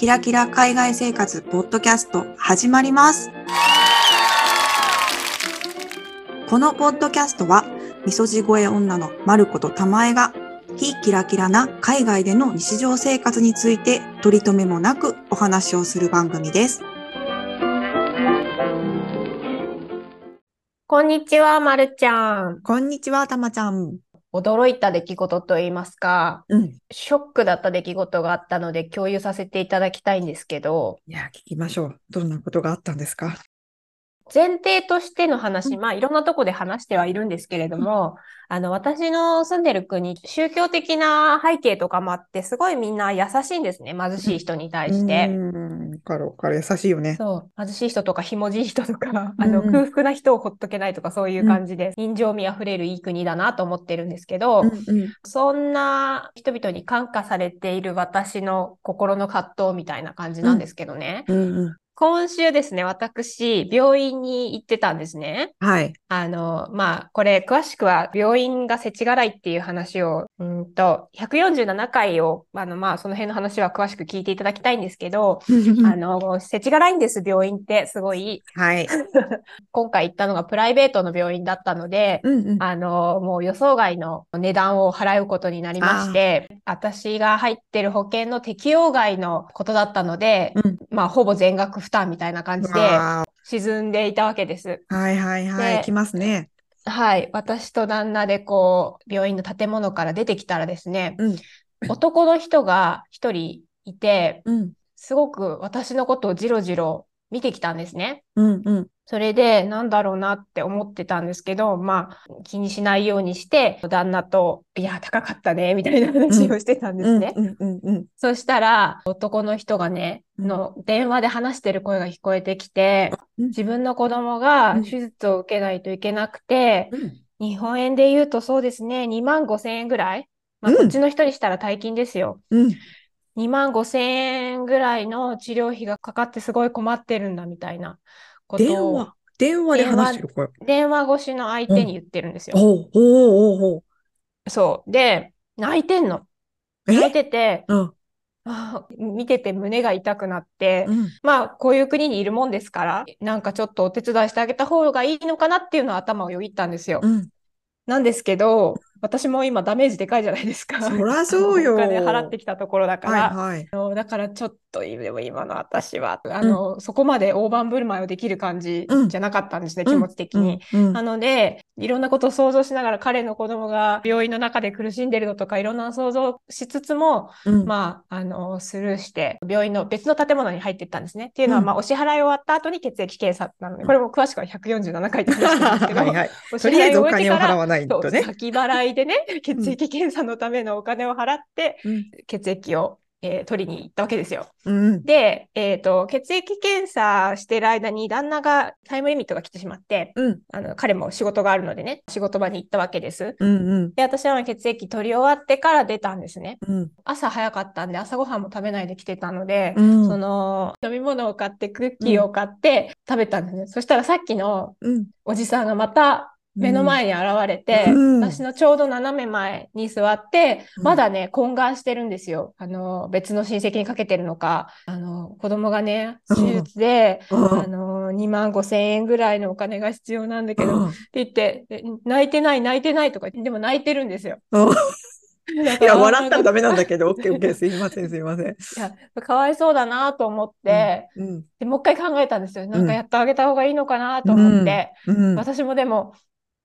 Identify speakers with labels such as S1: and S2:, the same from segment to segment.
S1: キラキラ海外生活ポッドキャスト始まります。このポッドキャストは、みそじ声女のまることたまえが、非キラキラな海外での日常生活について取り留めもなくお話をする番組です。
S2: こんにちは、まるちゃん。
S1: こんにちは、たまちゃん。
S2: 驚いた出来事といいますか、
S1: うん。
S2: ショックだった出来事があったので共有させていただきたいんですけど、
S1: いや、聞きましょう。どんなことがあったんですか？
S2: 前提としての話、
S1: うん
S2: まあいろんなとこで話してはいるんですけれども、あの私の住んでる国、宗教的な背景とかもあって、すごいみんな優しいんですね、貧しい人に対して。
S1: ん。わかるわかる。優しいよね。
S2: そう、貧しい人とかひもじい人とか、あの空腹な人をほっとけないとかそういう感じで、人情味あふれるいい国だなと思ってるんですけど、
S1: うんうん。
S2: そんな人々に感化されている私の心の葛藤みたいな感じなんですけどね。
S1: うんうん。
S2: 今週ですね、私、病院に行ってたんですね。
S1: はい。
S2: あの、まあ、これ、詳しくは病院が世知辛いっていう話を、うんと、147回を、あの、まあ、その辺の話は詳しく聞いていただきたいんですけど、あの、世知辛いんです、病院って、すごい。
S1: はい。
S2: 今回行ったのがプライベートの病院だったので、
S1: うんうん。
S2: あの、もう予想外の値段を払うことになりまして、私が入ってる保険の適用外のことだったので、
S1: うん
S2: まあ、ほぼ全額負担みたいな感じで
S1: わ
S2: 沈んでいたわけです。
S1: ーはいはいはい。
S2: で
S1: 来ますね。
S2: はい。私と旦那でこう、病院の建物から出てきたらですね、
S1: うん
S2: 男の人が一人いて、
S1: うん。
S2: すごく私のことをじろじろ見てきたんですね。
S1: うんうん。
S2: それで、なんだろうなって思ってたんですけど、まあ、気にしないようにして、旦那と、いや、高かったね、みたいな話をしてたんですね。そしたら、男の人がね、
S1: うん
S2: の電話で話してる声が聞こえてきて、
S1: うん
S2: 自分の子供が
S1: うん
S2: 手術を受けないといけなくて、
S1: うん。
S2: 日本円で言うとそうですね、2万5千円ぐらい。まあ、
S1: うん
S2: こっちの人にしたら大金ですよ。
S1: うん。
S2: 2万5千円ぐらいの治療費がかかってすごい困ってるんだみたいなことを
S1: 電話。電話で話してる？声。
S2: 電話越しの相手に言ってるんですよ。
S1: おうおうおう
S2: そう。で、泣いてんの。泣い
S1: え
S2: てて、
S1: うん。
S2: 見てて胸が痛くなって、
S1: うん。
S2: まあ、こういう国にいるもんですから、なんかちょっとお手伝いしてあげた方がいいのかなっていうのは頭をよぎったんですよ。
S1: うん。
S2: なんですけど、私も今ダメージでかいじゃないですか。
S1: そらそうよ
S2: お金払ってきたところだから。
S1: はいはい。
S2: だからちょっとでも今の私は。あの、そこまで大盤振る舞いをできる感じ
S1: うん。
S2: じゃなかったんですね、
S1: うん
S2: 気持ち的に。
S1: うん。うん。
S2: なのでいろんなことを想像しながら彼の子供が病院の中で苦しんでるのとかいろんな想像しつつも、
S1: うん。
S2: まあ、あのスルーして病院の別の建物に入っていったんですね。っていうのは、
S1: うん。
S2: まあ、お支払い終わった後に血液検査なのでこれも詳しくは147回って話したんですけど、
S1: はいはい。
S2: お支
S1: とりあえずお
S2: 終えてから
S1: 金を払わない
S2: そう
S1: とね。
S2: 先払いでね血液検査のためのお金を払って、
S1: うん。
S2: 血液を、えー取りに行ったわけですよ。
S1: うん。
S2: で、えーと、血液検査してる間に旦那がタイムリミットが来てしまって、
S1: うん。
S2: あの彼も仕事があるのでね、仕事場に行ったわけです。
S1: うんうん。
S2: で、私は血液取り終わってから出たんですね。
S1: うん。
S2: 朝早かったんで、朝ごはんも食べないで来てたので、
S1: うん。
S2: その飲み物を買って、クッキーを買って食べたんですね。そしたらさっきの
S1: うん。
S2: おじさんがまた目の前に現れて、
S1: うん
S2: 私のちょうど斜め前に座って、
S1: うん
S2: まだね、懇願してるんですよ。あの、別の親戚にかけてるのか、あの、子供がね、
S1: うん
S2: 手術で、
S1: うん
S2: あの、2万5千円ぐらいのお金が必要なんだけど、
S1: うん
S2: って言って、で泣いてない、泣いてないとか言って、でも泣いてるんですよ。
S1: いや、笑ったらダメなんだ
S2: け
S1: けど、オッケーオッケー、すいません、すいません。
S2: ど。いや、かわいそうだなと思って、
S1: うん。
S2: でもう一回考えたんですよ。なんかやってあげた方がいいのかなと思って。
S1: うん。
S2: 私もでも、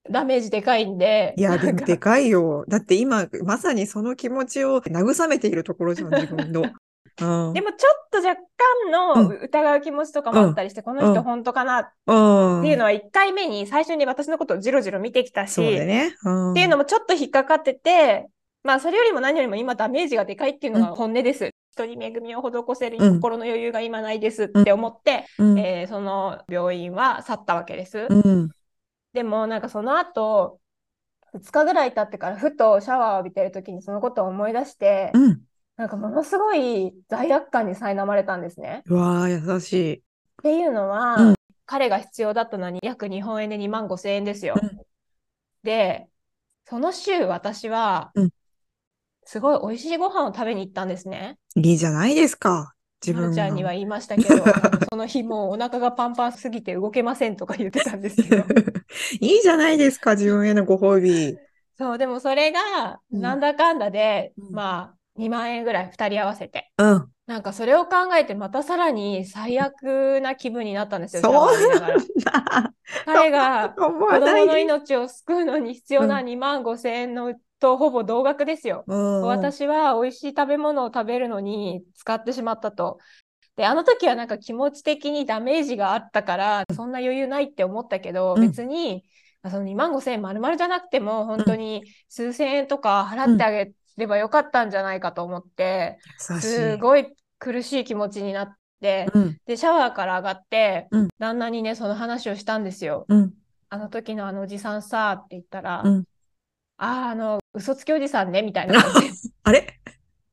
S2: ダメージでかいんで、
S1: いや、ででかいよ。だって今、まさにその気持ちを 慰めているところじゃん、自分の。うん。
S2: でもちょっと若干の
S1: う
S2: 疑う気持ちとかもあったりして、この人本当かなっ
S1: うん。
S2: ていうのは1回目に最初に私のことをじろじろ見てきたし、
S1: ね。うん。
S2: っていうのもちょっと引っかかってて、まあそれよりも何よりも今ダメージがでかいっていうのが本音です。人に恵みを施せる
S1: うん
S2: 心の余裕が今ないですって思って、
S1: うん。
S2: えーその病院は去ったわけです。
S1: うん。
S2: でもなんかその後、2日ぐらい経ってからふとシャワーを浴びてる時にそのことを思い出して、
S1: うん。
S2: なんかものすごい罪悪感に苛まれたんですね。
S1: うわー、優しい。
S2: っていうのは、
S1: うん
S2: 彼が必要だったのに約日本円で2万5千円ですよ。
S1: うん
S2: で、その週私は
S1: うん、
S2: すごい美味しいご飯を食べに行ったんですね。
S1: いいじゃないですか。自分
S2: ちゃんには言いましたけど、その日もうお腹がパンパンすぎて動けませんとか言ってたんですけど。
S1: いいじゃないですか、自分へのご褒美。
S2: そう、でもそれが、
S1: うん
S2: なんだかんだで、
S1: うん
S2: まあ、2万円ぐらい2人合わせて。
S1: うん。
S2: なんかそれを考えてまたさらに最悪な気分になったんですよ。
S1: そう
S2: ながら。
S1: な
S2: 彼が
S1: 思
S2: 子供の。命を救うのに必要な2万5千円のとほぼ同額ですよ。
S1: うんうん
S2: 私は美味しい食べ物を食べるのに使ってしまったと。で、あの時はなんか気持ち的にダメージがあったから、そんな余裕ないって思ったけど、
S1: うん
S2: 別に、まあその2万5千円丸々じゃなくても、本当に数千円とか払ってあげればよかったんじゃないかと思って、
S1: 優しい。
S2: すごい苦しい気持ちになって、
S1: うん。
S2: で、シャワーから上がって
S1: うん、
S2: 旦那にね、その話をしたんですよ。
S1: うん。
S2: あの時のあのおじさんさ、って言ったら、
S1: うん
S2: ああ、あの、嘘つきおじさんね、みたいな感じで。
S1: あれ？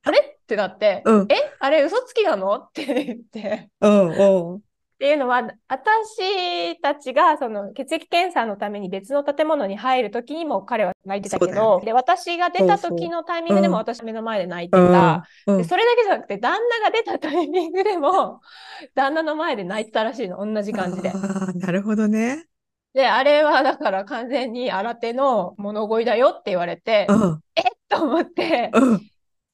S2: あれ？ってなって、
S1: うん。
S2: え？あれ嘘つきなの？って言って。
S1: うん。うん。
S2: っていうのは、私たちがその血液検査のために別の建物に入るときにも彼は泣いてたけど、で、私が出た時のタイミングでも
S1: うん
S2: 私目の前で泣いて
S1: うん
S2: た。
S1: うん
S2: で、それだけじゃなくて、旦那が出たタイミングでも、旦那の前で泣いてたらしいの、同じ感じで。
S1: なるほどね。
S2: で、あれはだから完全に新手の物乞いだよって言われて
S1: う、ん。
S2: と思って、
S1: うん。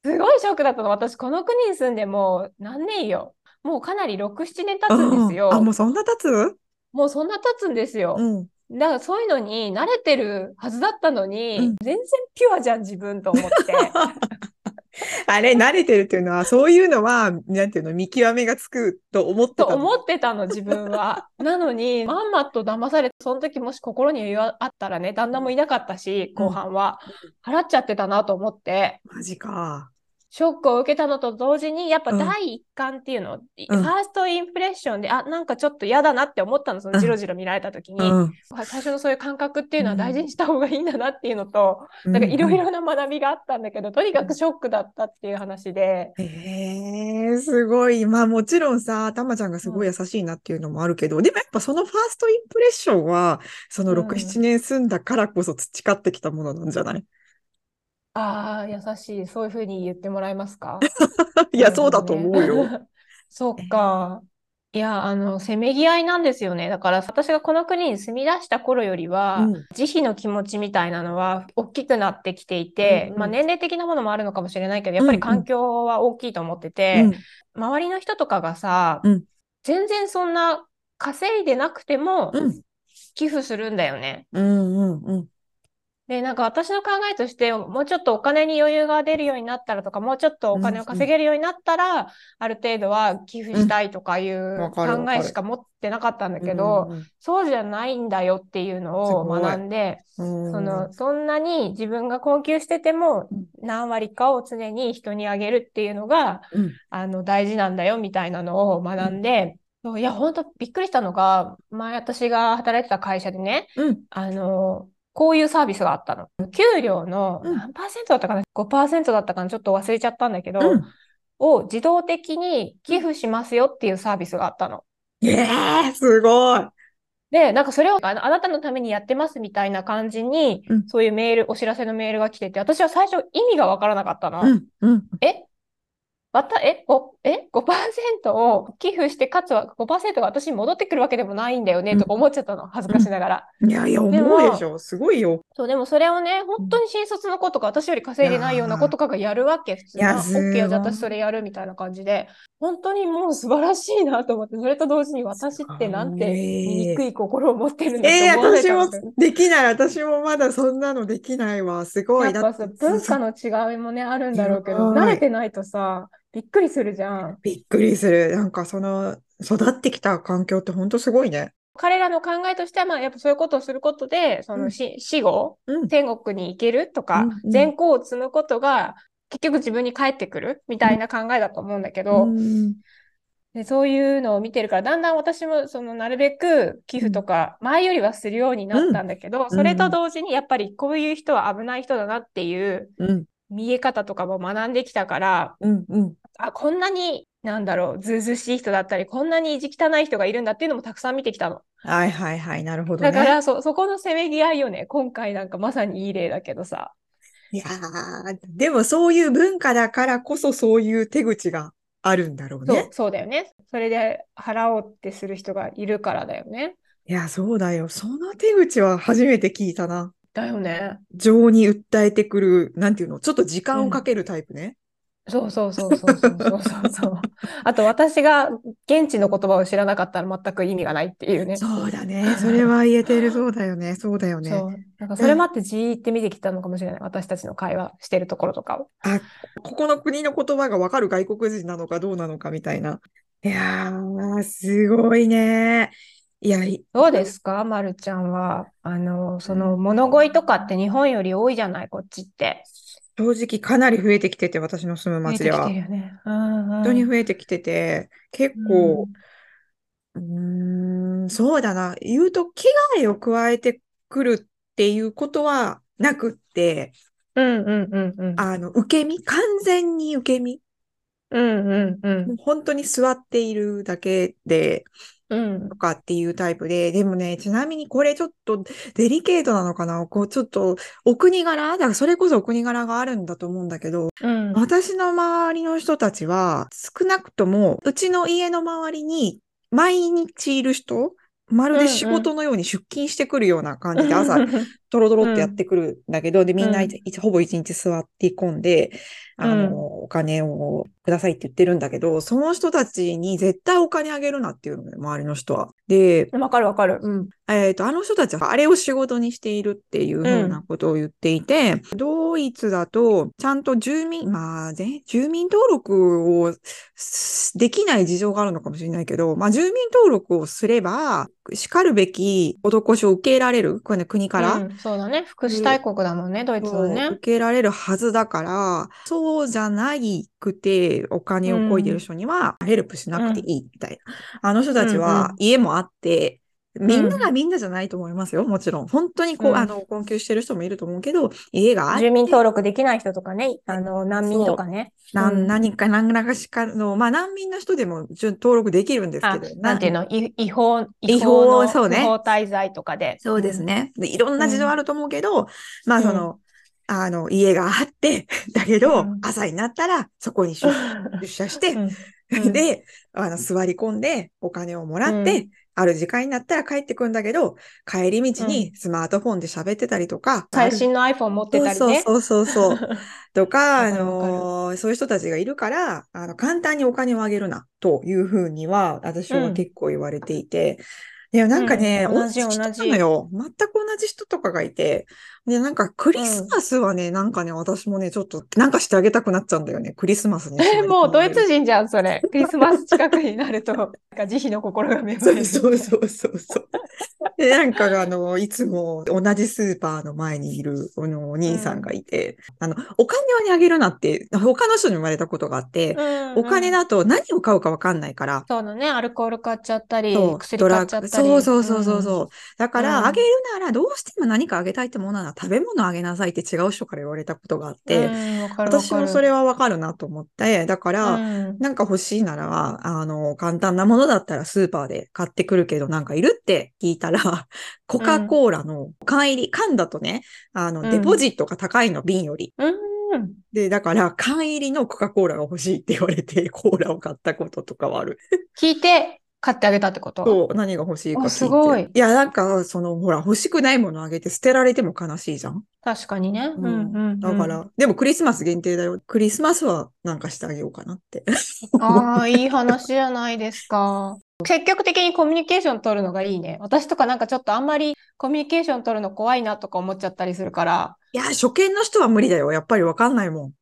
S2: すごいショックだったの。私、この国に住んでもう何年よ。もうかなり6、7年経つんですよ。
S1: あ、もうそんな経つ？
S2: もうそんな経つんですよ。
S1: うん。
S2: だからそういうのに慣れてるはずだったのに、
S1: うん
S2: 全然ピュアじゃん、自分と思って。
S1: あれ、慣れてるっていうのは、そういうのは、なんていうの、見極めがつくと思ってたの？
S2: と思ってたの、自分は。なのに、まんまと騙されて、その時もし心に余裕あったらね、旦那もいなかったし、後半は。払っちゃってたなと思って。
S1: マジか。
S2: ショックを受けたのと同時に、やっぱ
S1: うん。
S2: 第一感っていうの、
S1: うん。
S2: ファーストインプレッションで、あ、なんかちょっと嫌だなって思ったの、その
S1: うん。
S2: ジロジロ見られた時に、
S1: うん。
S2: 最初のそういう感覚っていうのは大事にした方がいいんだなっていうのと、なんかいろいろな学びがあったんだけど、とにかくショックだったっていう話で、
S1: へえすごい。まあもちろんさ、たまちゃんがすごい優しいなっていうのもあるけど、でもやっぱそのファーストインプレッションは、その6、
S2: うん。
S1: 7年住んだからこそ培ってきたものなんじゃない？
S2: ああ、優しい、そういうふうに言ってもらえますか？
S1: いや、そうだと思うよ。
S2: そっか。いや、あの、せめぎ合いなんですよね。だから、私がこの国に住み出した頃よりは、
S1: うん
S2: 慈悲の気持ちみたいなのは大きくなってきていて、
S1: うんうん
S2: まあ、年齢的なものもあるのかもしれないけど、やっぱり環境は大きいと思ってて、周りの人とかがさ、
S1: うん
S2: 全然そんな稼いでなくても
S1: うん。
S2: 寄付するんだよね。
S1: うんうんうん。
S2: で、なんか私の考えとして、もうちょっとお金に余裕が出るようになったらとか、もうちょっとお金を稼げるようになったら、ある程度は寄付したいとかいう考えしか持ってなかったんだけど、そうじゃないんだよっていうのを学んで、
S1: うん、
S2: その、そんなに自分が困窮してても
S1: うん、
S2: 何割かを常に人にあげるっていうのが、
S1: うん、
S2: あの、大事なんだよみたいなのを学んで、いや、本当びっくりしたのが、前私が働いてた会社でね、
S1: うん、
S2: あの、こういうサービスがあったの。給料の
S1: うん
S2: 何パーセントだったかな ?5% だったかな？ちょっと忘れちゃったんだけど、
S1: うん。
S2: を自動的に寄付しますよっていうサービスがあったの。
S1: ええすごい。
S2: で、なんかそれをあなたのためにやってますみたいな感じに、
S1: うん
S2: そういうメール、お知らせのメールが来てて、私は最初意味がわからなかったの。
S1: うん、うん。
S2: え？また、え、ごえ ?5% を寄付して、かつは5%が私に戻ってくるわけでもないんだよね、
S1: うん
S2: とか思っちゃったの。恥ずかしながら。
S1: いやいや、思うでしょ。すごいよ。
S2: そう、でもそれをね、本当に新卒の子とか、私より稼いでないような子とかがやるわけ、普通
S1: いや
S2: は。
S1: すごい
S2: OK よ、じゃあ私それやるみたいな感じで、本当にもう素晴らしいなと思って、それと同時に私ってなんて醜い心を持ってるんだ
S1: ええ
S2: と思われ
S1: 私も
S2: で
S1: できない。私もまだそんなのできないわ。すごい。
S2: やっぱさ、文化の違いもね、あるんだろうけど、慣れてないとさ、びっくりするじゃん。
S1: びっくりする。なんかその、育ってきた環境って本当すごいね。
S2: 彼らの考えとしては、まあ、やっぱそういうことをすることで、そのし死後、
S1: うん。
S2: 天国に行けるとか
S1: うんうん、
S2: 善行を積むことが、結局自分に返ってくるみたいな考えだと思うんだけど、
S1: うん
S2: でそういうのを見てるから、だんだん私もそのなるべく寄付とか、前よりはするようになったんだけど、それと同時にやっぱりこういう人は危ない人だなっていう
S1: うん。
S2: 見え方とかも学んできたから、
S1: うん。うん。
S2: あ、こんなに、なんだろう、ずうずうしい人だったり、こんなに意地汚い人がいるんだっていうのもたくさん見てきたの。
S1: はいはいはい。なるほどね。
S2: だから、そ、そこのせめぎ合いよね。今回なんかまさにいい例だけどさ。
S1: いやーでもそういう文化だからこそそういう手口があるんだろう
S2: そう
S1: ね。、
S2: そうだよね。それで払おうってする人がいるからだよね。
S1: いや、そうだよ。その手口は初めて聞いたな。
S2: だよね。
S1: 情に訴えてくる、なんていうの、ちょっと時間をかけるタイプね。
S2: うん、そうそうそうそうそうそうそう。あと私が現地の言葉を知らなかったら全く意味がないっていうね。
S1: そうだね。それは言えてる。そうだよね。そうだよね。
S2: そう。なんかそれもあってじーって見てきたのかもしれない。私たちの会話してるところとかを。
S1: あ、ここの国の言葉がわかる外国人なのかどうなのかみたいな。いやー、すごいね。いや、い
S2: どうですか、まるちゃんは。あの、その物乞いとかって日本より多いじゃない、こっちって。
S1: 正直かなり増えてきてて、私の住む
S2: 増えてき
S1: 町では。
S2: てるよね。うんうん。
S1: 本当に増えてきてて、結構、うーん、そうだな。言うと、危害を加えてくるっていうことはなくって、
S2: うんうんうんうん。
S1: あの、受け身、完全に受け身？
S2: うんうんうん。
S1: 本当に座っているだけで、
S2: うん。
S1: とかっていうタイプで、でもね、ちなみにこれちょっとデリケートなのかな？こう、ちょっとお国柄だからそれこそお国柄があるんだと思うんだけど、
S2: うん。
S1: 私の周りの人たちは、少なくとも、うちの家の周りに毎日いる人、まるで仕事のように出勤してくるような感じで、朝、トロトロってやってくるんだけど、で、みんな
S2: うん。
S1: ほぼ一日座って込んで、あの、
S2: うん
S1: お金をくださいって言ってるんだけど、その人たちに絶対お金あげるなっていうのね、周りの人は。で、
S2: わかるわかる。うん。
S1: えっと、あの人たちはあれを仕事にしているっていうふうなことを言っていて、ドイツだと、ちゃんと住民、まあ、ね、住民登録をすできない事情があるのかもしれないけど、まあ、住民登録をすれば、叱るべき施しを受けられる、これね、国から。
S2: うんそうだね。福祉大国だもんね、ドイツはね。
S1: けられるはずだから、そうじゃないくて、お金をこいでる人には、ヘルプしなくていいみたいな。あの人たち
S2: うん
S1: は
S2: うん
S1: 家もあって、みんな
S2: うん
S1: がみんなじゃないと思いますよ。もちろん。本当にこう、
S2: うん
S1: あの、困窮してる人もいると思うけど、家があって
S2: 住民登録できない人とかね、あの、難民とかね。
S1: な
S2: うん
S1: 何か何らかしかの、まあ難民の人でも登録できるんです
S2: あ
S1: けど、
S2: なんていうの、い違法、
S1: 違
S2: 違法の
S1: 法そうね
S2: 不法滞在とかで。
S1: そうですね。でいろんな事情あると思うけど、まあその、あの、家があって、だけど、
S2: うん。
S1: 朝になったらそこに出 出社して、
S2: うん。うん。
S1: で、あの、座り込んでお金をもらって、
S2: うん。
S1: ある時間になったら帰ってくんだけど、帰り道にスマートフォンで喋ってたりとか、
S2: 最新の iPhone 持ってたりね。
S1: そうそうそうそう。とか、あのーそういう人たちがいるから、あの、簡単にお金をあげるな、というふうには、私は結構言われていて、いや、なんかね、
S2: うん。同じ
S1: 人
S2: 同じ
S1: なのよ。全く同じ人とかがいて、で、なんかクリスマスはね、なんかね、私もね、ちょっと、なんかしてあげたくなっちゃうんだよね。クリスマスに。
S2: え、もうドイツ人じゃん、それ。クリスマス近くになると、なんか慈悲の心が芽生える。
S1: そうそうそうそうそう。で、なんかあの、いつも同じスーパーの前にいるあのお兄さんがいて、あの、お金をねあげるなって、他の人に言われたことがあって、お金
S2: だ。
S1: だと何を買うかわかんないから、
S2: そうだね、アルコール買っちゃったり、
S1: そう、
S2: 薬
S1: ドラッグ、
S2: 買っちゃったり。
S1: そうそうそうそうそう。だから、
S2: うん
S1: あげるならどうしても何かあげたいってものなら食べ物あげなさいって違う人から言われたことがあっ
S2: うん。
S1: て、
S2: うん、
S1: 私。もそれはわかるなと思って、だから、
S2: うん
S1: なんか欲しいなら、あの、簡単なものだったらスーパーで買ってくるけど、なんかいるって聞いたら、コカ・コーラの缶入り、缶だとね、あの、
S2: うん
S1: デポジットが高いの、瓶より。
S2: うん。
S1: で、だから、缶入りのコカ・コーラが欲しいって言われて、コーラを買ったこととかはある。
S2: 聞いて買ってあげたってこと？
S1: そう、何が欲しいか聞いて。
S2: あすごい
S1: や、なんか、その、ほら、欲しくないものあげて捨てられても悲しいじゃん？
S2: 確かにね。うんうんうん。
S1: だから、でもクリスマス限定だよ。クリスマスはなんかしてあげようかなって。
S2: ああ、いい話じゃないですか。積極的にコミュニケーション取るのがいいね。私とかなんかちょっとあんまりコミュニケーション取るの怖いなとか思っちゃったりするから。
S1: いや、初見の人は無理だよ。やっぱりわかんないもん。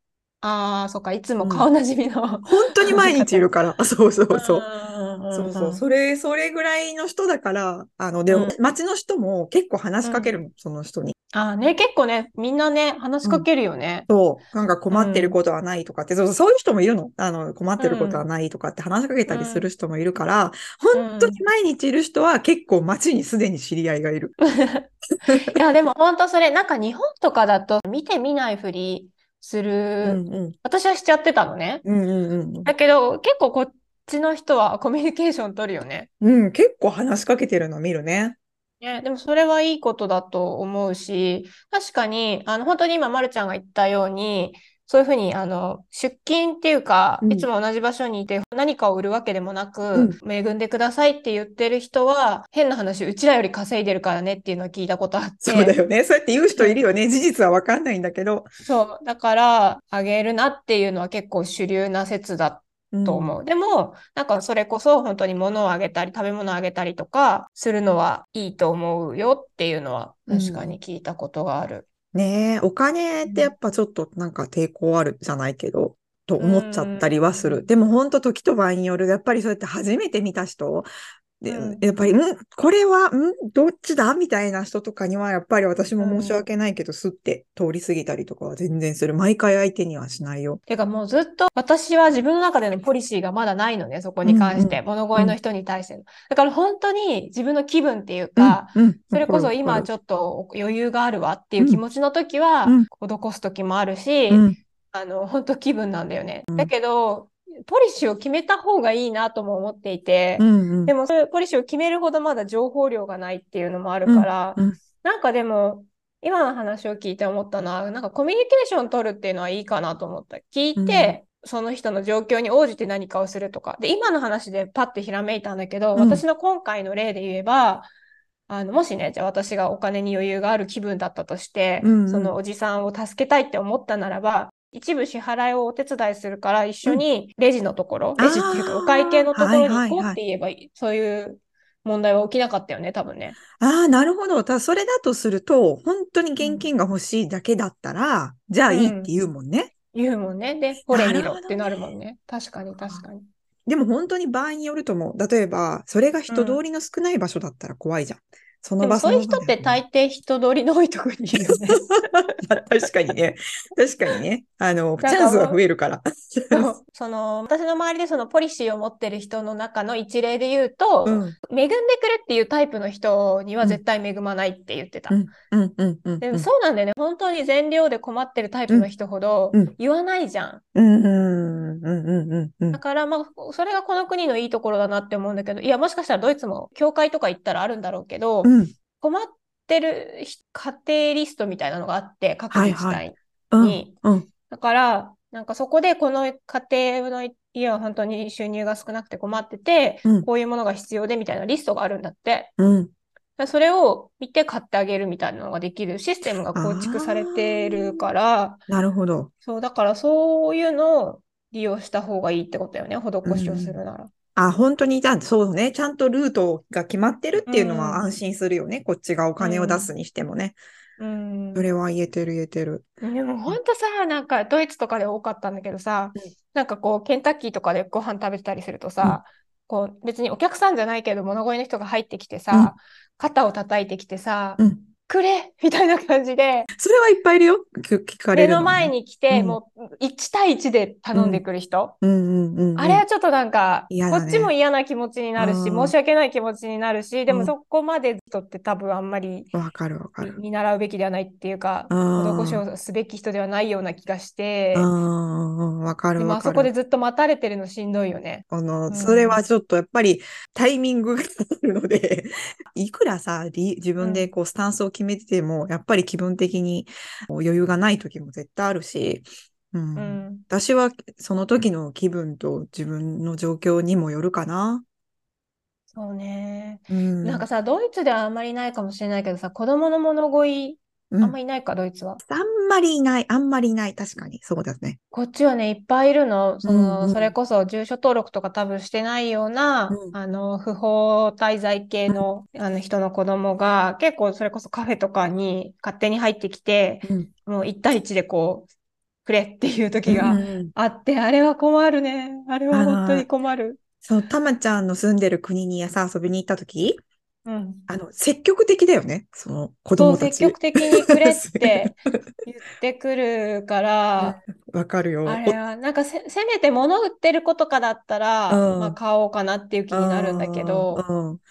S2: ああ、そっか、いつも顔なじみの。
S1: 本当に毎日いるから。そうそうそう。
S2: うん
S1: そうそう。それ、それぐらいの人だから、あの、でも、
S2: うん
S1: 街の人も結構話しかけるもん、その人に。
S2: ああね、結構ね、みんなね、話しかけるよね。
S1: そう。なんか困ってることはないとかって、そうそういう人もいるの。あの、困ってることはないとかって話しかけたりする人もいるから、本当に毎日いる人は結構街にすでに知り合いがいる。
S2: いや、でも本当それ、なんか日本とかだと見て見ないふりす
S1: う
S2: る、
S1: んうん。
S2: 私はしちゃってたのね。
S1: うんうんうん
S2: だけど、結構こっちの人は コミュニケーション取るよね。
S1: うん。うん、結構話しかけてるの見るね。
S2: ね、でもそれはいいことだと思うし、確かに、あの、本当に今、まるちゃんが言ったように、そういうふうに、あの、出勤っていうか、
S1: うん
S2: いつも同じ場所にいて何かを売るわけでもなく、
S1: うん
S2: 恵んでくださいって言ってる人は、変な話、うちらより稼いでるからねっていうのを聞いたことあって。
S1: そうだよね。そうやって言う人いるよね。事実はわかんないんだけど。
S2: そう。だから、あげるなっていうのは結構主流な説だと思う。でも、なんかそれこそ本当に物をあげたり、食べ物をあげたりとかするのはいいと思うよっていうのは確かに聞いたことがある。
S1: ねえ、お金ってやっぱちょっとなんか抵抗あるじゃないけど、と思っちゃったりはする。
S2: うん
S1: でも本当時と場合による、やっぱりそうやって初めて見た人、で
S2: うん
S1: やっぱり、ん？これは、ん？どっちだ？みたいな人とかには、やっぱり私も申し訳ないけど、すって通り過ぎたりとかは全然する。毎回相手にはしないよ。
S2: てかもうずっと私は自分の中でのポリシーがまだないのね、そこに関して。
S1: うん
S2: 物恋の人に対しての。だから本当に自分の気分っていうか、
S1: うん、うん
S2: それこそ今ちょっと余裕があるわっていう気持ちの時は
S1: うん、
S2: 施す時もあるし、あの、本当気分なんだよね。
S1: うん
S2: だけど、ポリシーを決めた方がいいなとも思っていて
S1: う、ん、うん。
S2: でもそういうポリシーを決めるほどまだ情報量がないっていうのもあるから、
S1: うんうん
S2: なんかでも、今の話を聞いて思ったのは、なんかコミュニケーション取るっていうのはいいかなと思った。聞いて、その人の状況に応じて何かをするとか。で、今の話でパッてひらめいたんだけど、
S1: うん
S2: 私の今回の例で言えば、あの、もしね、じゃあ私がお金に余裕がある気分だったとして、
S1: うんうん
S2: そのおじさんを助けたいって思ったならば、一部支払いをお手伝いするから一緒にレジのところ、
S1: うん
S2: レジっていうかお会計のところに
S1: はいはいはい
S2: 行こうって言えばいい、そういう問題は起きなかったよね、多分ね。
S1: ああ、なるほど。ただそれだとすると、本当に現金が欲しいだけだったら、じゃあいいって言うもんね。
S2: 言うもんね。で、これ見ろってなるもんね。確かに確かに。
S1: でも本当に場合によると思う。例えば、それが人通りの少ない場所だったら怖いじゃん。その場
S2: そういう人って大抵人通りの多いところにいるよね。
S1: まあ確かにね。確かにね。あの、チャンスは増えるから。
S2: その私の周りでそのポリシーを持ってる人の中の一例で言うと、
S1: うん、
S2: 恵んでくれっていうタイプの人には絶対恵まないって言ってた。でもそうなんだよね。本当に善良で困ってるタイプの人ほど言わないじゃん。
S1: うん、うん、うん、うん、うん、うん
S2: だ。からまあ、それがこの国のいいところだなって思うんだけど、いや、もしかしたらドイツも教会とか行ったらあるんだろうけど、
S1: うん、
S2: 困ってる家庭リストみたいなのがあって、各自治
S1: はい
S2: 体
S1: うん、
S2: に。
S1: うん、
S2: だから、なんかそこでこの家庭の家は本当に収入が少なくて困ってて、
S1: うん
S2: こういうものが必要でみたいなリストがあるんだって。
S1: うん。
S2: それを見て買ってあげるみたいなのができるシステムが構築されてるから、
S1: なるほど。
S2: そう、だからそういうのを利用した方がいいってことだよね、施しをするなら。
S1: あ、本当に、じゃあ、そうね。ちゃんとルートが決まってるっていうのは
S2: うん
S1: 安心するよね。こっちがお金を出すにしてもね。
S2: うん。
S1: それは言えてる言えてる。
S2: でも本当さ、なんかドイツとかで多かったんだけどさ、
S1: うん
S2: なんかこう、ケンタッキーとかでご飯食べてたりするとさ、こう、別にお客さんじゃないけど、物乞いの人が入ってきてさ、肩を叩いてきてさ、
S1: うん
S2: くれみたいな感じで、
S1: それはいっぱいいるよ。き聞かれ
S2: 目の。
S1: るのね
S2: 前に来て、
S1: うん。
S2: もう1対1で頼んでくる人。あれはちょっとなんか、
S1: ね。
S2: こっちも嫌な気持ちになるし、
S1: うん。
S2: 申し訳ない気持ちになるし、で
S1: うん。
S2: もそこまで人って多分あんまり
S1: わかるわかる。
S2: 見習うべきではないっていうか、
S1: うん。
S2: 施しをすべき人ではないような気がして、
S1: わか
S2: で
S1: るわかる。
S2: もあそこでずっと待たれてるのしんどいよね。
S1: あの、
S2: うん。
S1: それはちょっとやっぱりタイミングがあるので、いくらさ、り自分でこうスタンスを決めてても、やっぱり気分的に余裕がない時も絶対あるし、うん
S2: うん。
S1: 私はその時の気分と自分の状況にもよるかな。
S2: そうね。
S1: うん。
S2: なんかさ、ドイツではあんまりないかもしれないけどさ、子供の物乞い、
S1: うん
S2: あんまりいないか、ドイツは。
S1: あんまりいない、あんまりいない。確かに。そうですね。
S2: こっちはね、いっぱいいるの。そ
S1: うん
S2: の、
S1: うん
S2: それこそ住所登録とか多分してないような、
S1: うん
S2: あの、不法滞在系の、あの人の子供が、結構それこそカフェとかに勝手に入ってきて、
S1: うん。
S2: もう1対1でこう、くれっていう時が
S1: うんうん
S2: あって、あれは困るね。あれは本当に困る。
S1: そう、たまちゃんの住んでる国にさ、遊びに行った時、
S2: うん。
S1: あの、積極的だよね。その子供たち。
S2: 積極的にくれって 言ってくるから、
S1: わかるよ。
S2: あれは、なんかせ、せめて物売ってる子とかだったら、
S1: うん
S2: まあ買おうかなっていう気になるんだけど、
S1: うん。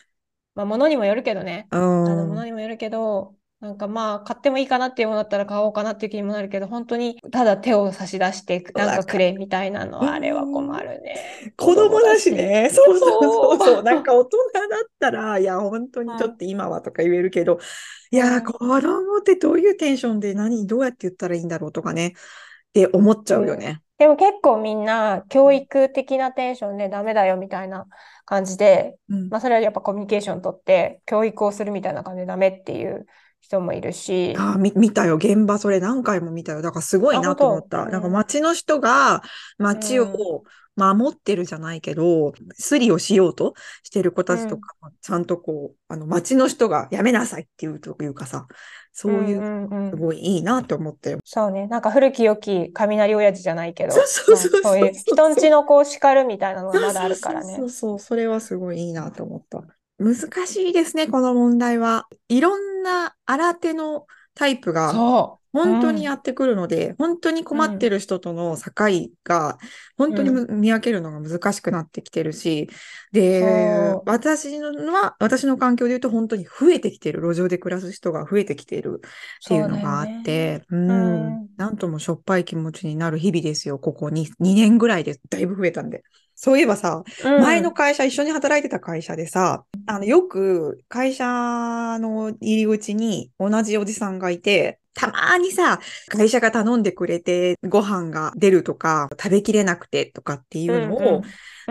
S2: まあ物にもよるけどね。
S1: う
S2: あの、
S1: ん。
S2: 物にもよるけど、なんかまあ買ってもいいかなっていうものだったら買おうかなっていう気にもなるけど、本当にただ手を差し出して、なんかくれみたいなのは、あれは困るね。
S1: 子供だしね。そうそうそう
S2: そう。
S1: なんか大人だったら、いや、本当にちょっと今はとか言えるけど、いや、
S2: うん
S1: 子供ってどういうテンションで何、どうやって言ったらいいんだろうとかね。っって思っちゃうよね。
S2: でも結構みんな教育的なテンションでダメだよみたいな感じで、
S1: うん
S2: まあそれはやっぱコミュニケーション取って教育をするみたいな感じでダメっていう人もいるし、
S1: あーみ見たよ。現場それ何回も見たよ。だからすごい
S2: あ
S1: なと思った。なんか街の人が街
S2: うん
S1: を守ってるじゃないけど、スリをしようとしてる子たちとかも、ちゃんとこう、あの街の人がやめなさいっていうというかさ、そういう、
S2: んうんうん
S1: すごいいいなと思ったよ。
S2: そうね、なんか古き良き雷親父じゃないけど、
S1: そうそう
S2: いう人んちの子を叱るみたいなのがまだあるからね
S1: そう。そうそう、それはすごいいいなと思った。難しいですね、この問題は。いろんな新手のタイプが
S2: そう。
S1: 本当に
S2: うん。
S1: やってくるので、本当に困ってる人との境が、本当にむ見分けるのが難しくなってきてるし、で私のは、私の環境で言うと本当に増えてきてる、路上で暮らす人が増えてきてるっていうのがあって、うん、
S2: うん。
S1: なんともしょっぱい気持ちになる日々ですよ、ここに。2年ぐらいでだいぶ増えたんで。そういえばさ、
S2: うん。
S1: 前の会社、一緒に働いてた会社でさ、あの、よく会社の入り口に同じおじさんがいて、たまーにさ、会社が頼んでくれてご飯が出るとか、食べきれなくてとかっていうのを、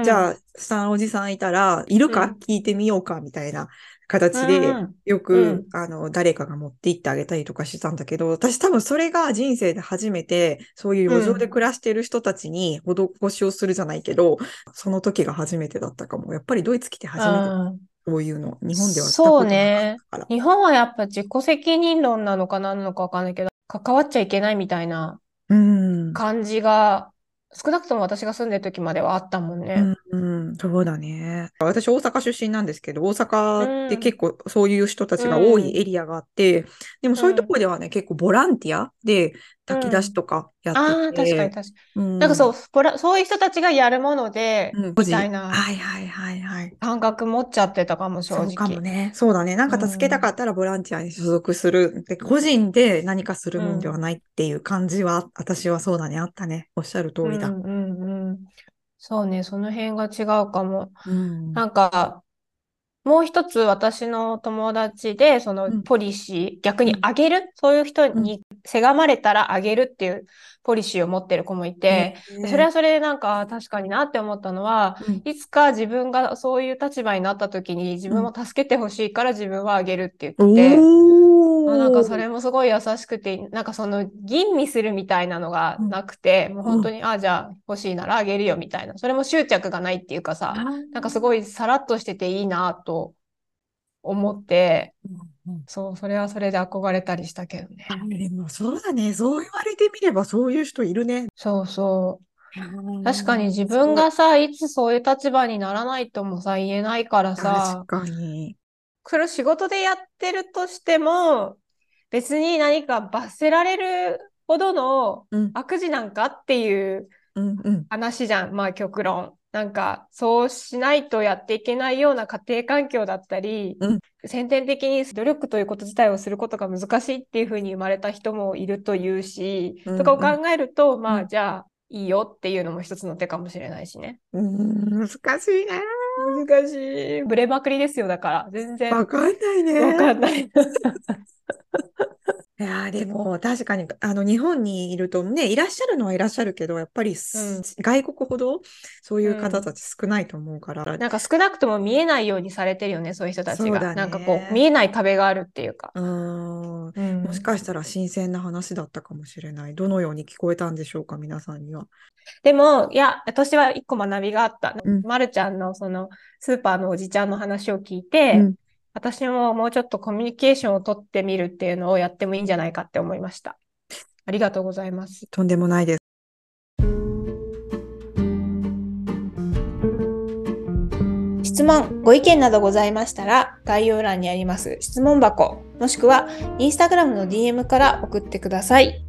S1: じゃあ、下のおじさんいたら、いるか、
S2: うん。
S1: 聞いてみようかみたいな形で、
S2: うん。
S1: よく、
S2: うん。
S1: あの、誰かが持って行ってあげたりとかしてたんだけど、私多分それが人生で初めて、そういう路上で暮らしている人たちに施しをするじゃないけど、その時が初めてだったかも。やっぱりドイツ来て初めて
S2: うん
S1: そういうの、日本ではした
S2: そうね。日本はやっぱ自己責任論なのか何なのかわかんないけど、関わっちゃいけないみたいな
S1: うん。
S2: 感じが、少なくとも私が住んでる時まではあったもんね。
S1: うん、うん、そうだね。私、大阪出身なんですけど、大阪って
S2: うん
S1: 結構そういう人たちが多いエリアがあって、でもそういうところではね、結構ボランティアで炊き出しとかや
S2: ああ、
S1: ってて、
S2: 確かに確かに。
S1: うん
S2: なんかそう、ボラそういう人たちがやるもので、
S1: うん、
S2: みたいな
S1: はいはいはいはい。
S2: 感覚持っちゃってたかも、正
S1: そうかも
S2: 直。
S1: ね。そうだね。なんか助けたかったらボランティアに所属する。で、個人で何かするもんではないっていう感じは、私はそうだね。あったね。おっしゃる通りだ。
S2: うんうんうん。そうね、その辺が違うかも。
S1: うん。
S2: なんか、もう一つ私の友達で、その
S1: うん。
S2: ポリシー、逆に
S1: うん。
S2: あげる、そういう人にせがまれたらあげるっていうポリシーを持ってる子もいて、
S1: ね
S2: それはそれでなんか確かになって思ったのは、
S1: うん。
S2: いつか自分がそういう立場になった時に自分も助けてほしいから自分はあげるって言ってて、
S1: おー。
S2: あなんかそれもすごい優しくて、なんかその吟味するみたいなのがなくて、もう本当に、あ、じゃあ欲しいならあげるよみたいな。それも執着がないっていうかさ、なんかすごいさらっとしてていいなと思って、
S1: うんうん
S2: そう、それはそれで憧れたりしたけどね。
S1: あでもそうだね。そう言われてみればそういう人いるね。
S2: そうそう。確かに自分がさ、いつそういう立場にならないともさ、言えないからさ
S1: 確、かに。
S2: これを仕事でやってるとしても、別に何か罰せられるほどの
S1: うん
S2: 悪事なんかっていう
S1: うんうん。
S2: 話じゃん、まあ極論。なんか、そうしないとやっていけないような家庭環境だったり、
S1: うん
S2: 先天的に努力ということ自体をすることが難しいっていうふうに生まれた人もいるというし、
S1: うん
S2: とかを考えると、まあ、
S1: うん
S2: じゃあ、いいよっていうのも一つの手かもしれないしね。
S1: うん難しいね。
S2: 難しい。ブレまくりですよ、だから。全然。
S1: わかんないね。
S2: わかんない。
S1: いやーでも確かにあの日本にいるとねいらっしゃるのはいらっしゃるけどやっぱりす、
S2: うん
S1: 外国ほどそういう方たち少ないと思うから、
S2: なんか少なくとも見えないようにされてるよね、そういう人たちが。
S1: ね
S2: なんかこう、見えない壁があるっていうか。
S1: うーん
S2: うん
S1: もしかしたら新鮮な話だったかもしれない。どのように聞こえたんでしょうか、皆さんには。
S2: でも、いや、私は一個学びがあった。
S1: うん
S2: まるちゃんのそのスーパーのおじちゃんの話を聞いて、
S1: うん
S2: 私ももうちょっとコミュニケーションを取ってみるっていうのをやってもいいんじゃないかって思いました。ありがとうございます。
S1: とんでもないです。
S2: 質問、ご意見などございましたら、概要欄にあります質問箱、もしくはインスタグラムの DM から送ってください。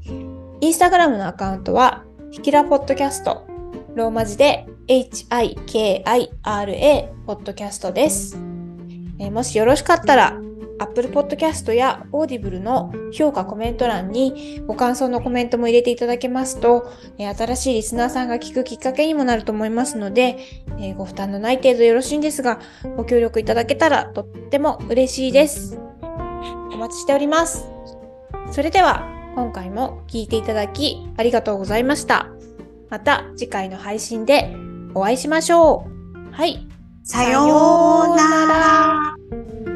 S2: インスタグラムのアカウントは、ひきらポッドキャスト、ローマ字で HIKIRA ポッドキャストです。えーもしよろしかったら、Apple Podcast や Audible の評価、コメント欄にご感想のコメントも入れていただけますと、え新しいリスナーさんが聞くきっかけにもなると思いますので、えご負担のない程度よろしいんですが、ご協力いただけたらとっても嬉しいです。お待ちしております。それでは、今回も聞いていただきありがとうございました。また次回の配信でお会いしましょう。はい。
S3: さようなら。